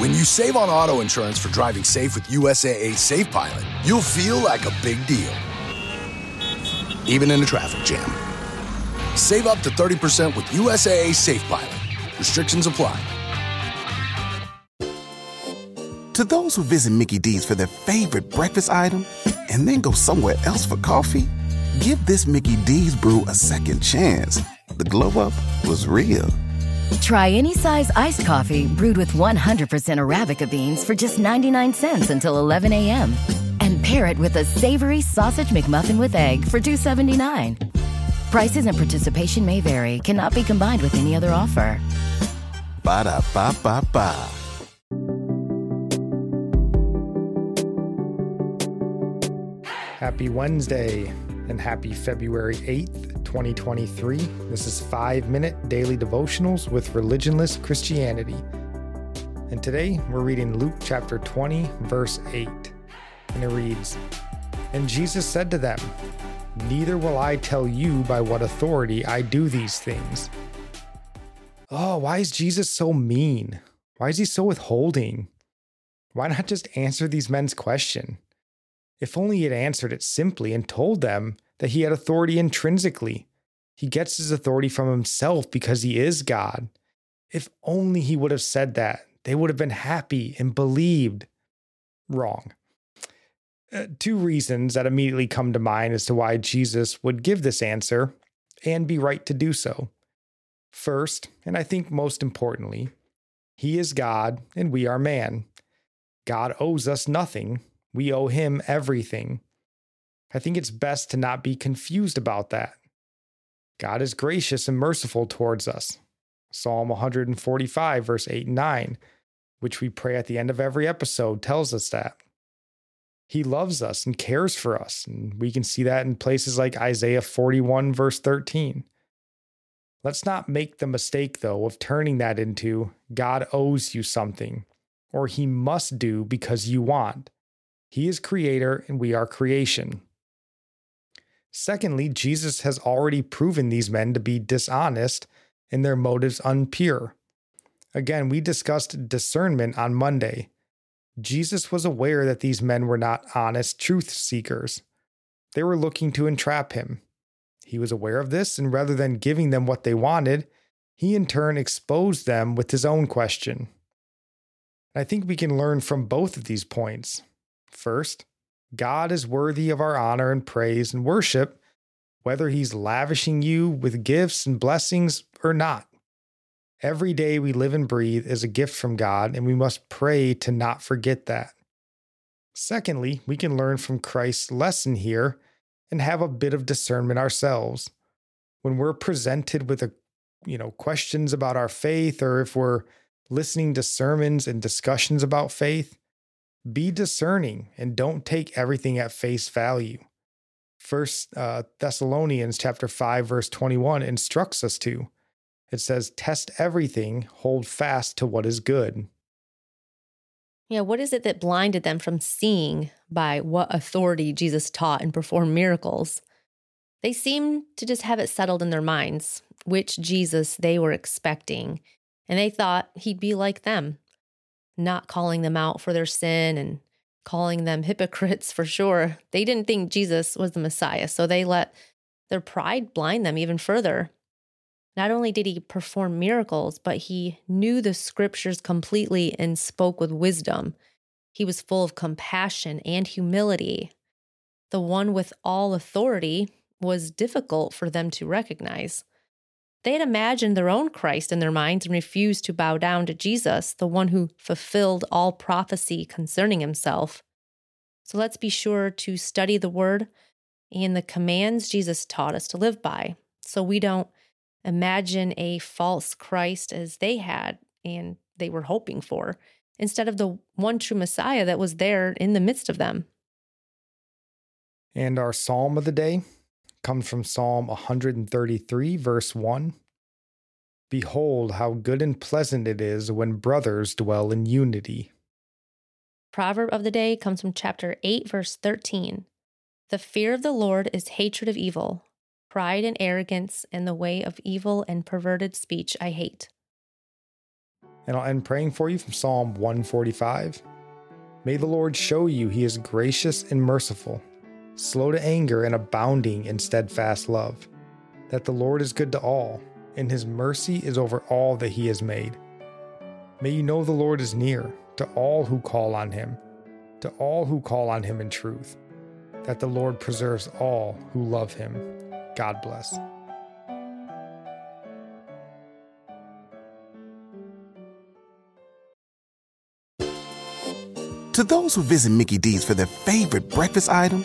When you save on auto insurance for driving safe with USAA Safe Pilot, you'll feel like a big deal, even in a traffic jam. Save up to 30% with USAA Safe Pilot. Restrictions apply. To those who visit Mickey D's for their favorite breakfast item and then go somewhere else for coffee, give this Mickey D's brew a second chance. The glow up was real. Try any size iced coffee brewed with 100% Arabica beans for just 99 cents until 11 a.m. And pair it with a savory sausage McMuffin with egg for $2.79. Prices and participation may vary, cannot be combined with any other offer. Ba da ba ba ba. Happy Wednesday and happy February 8th, 2023. This is 5 Minute Daily Devotionals with Religionless Christianity. And today we're reading Luke chapter 20, verse 8. And it reads And Jesus said to them, Neither will I tell you by what authority I do these things. Oh, why is Jesus so mean? Why is he so withholding? Why not just answer these men's question? If only he had answered it simply and told them that he had authority intrinsically. He gets his authority from himself because he is God. If only he would have said that, they would have been happy and believed. Wrong. Uh, two reasons that immediately come to mind as to why Jesus would give this answer and be right to do so. First, and I think most importantly, he is God and we are man. God owes us nothing, we owe him everything. I think it's best to not be confused about that. God is gracious and merciful towards us. Psalm 145, verse 8 and 9, which we pray at the end of every episode, tells us that. He loves us and cares for us, and we can see that in places like Isaiah 41, verse 13. Let's not make the mistake, though, of turning that into God owes you something, or he must do because you want. He is creator and we are creation. Secondly, Jesus has already proven these men to be dishonest and their motives unpure. Again, we discussed discernment on Monday. Jesus was aware that these men were not honest truth seekers. They were looking to entrap him. He was aware of this, and rather than giving them what they wanted, he in turn exposed them with his own question. I think we can learn from both of these points. First, God is worthy of our honor and praise and worship, whether He's lavishing you with gifts and blessings or not. Every day we live and breathe is a gift from God, and we must pray to not forget that. Secondly, we can learn from Christ's lesson here and have a bit of discernment ourselves. When we're presented with a you know questions about our faith or if we're listening to sermons and discussions about faith, be discerning and don't take everything at face value. First uh, Thessalonians chapter 5 verse 21 instructs us to. It says test everything, hold fast to what is good. Yeah, what is it that blinded them from seeing by what authority Jesus taught and performed miracles? They seemed to just have it settled in their minds which Jesus they were expecting, and they thought he'd be like them, not calling them out for their sin and calling them hypocrites for sure. They didn't think Jesus was the Messiah, so they let their pride blind them even further. Not only did he perform miracles, but he knew the scriptures completely and spoke with wisdom. He was full of compassion and humility. The one with all authority was difficult for them to recognize. They had imagined their own Christ in their minds and refused to bow down to Jesus, the one who fulfilled all prophecy concerning himself. So let's be sure to study the word and the commands Jesus taught us to live by so we don't imagine a false Christ as they had and they were hoping for, instead of the one true Messiah that was there in the midst of them. And our psalm of the day comes from Psalm 133, verse 1. Behold, how good and pleasant it is when brothers dwell in unity. Proverb of the day comes from chapter 8, verse 13. The fear of the Lord is hatred of evil. Pride and arrogance and the way of evil and perverted speech I hate. And I'll end praying for you from Psalm 145. May the Lord show you he is gracious and merciful, slow to anger and abounding in steadfast love, that the Lord is good to all, and his mercy is over all that he has made. May you know the Lord is near to all who call on him, to all who call on him in truth, that the Lord preserves all who love him. God bless. To those who visit Mickey D's for their favorite breakfast item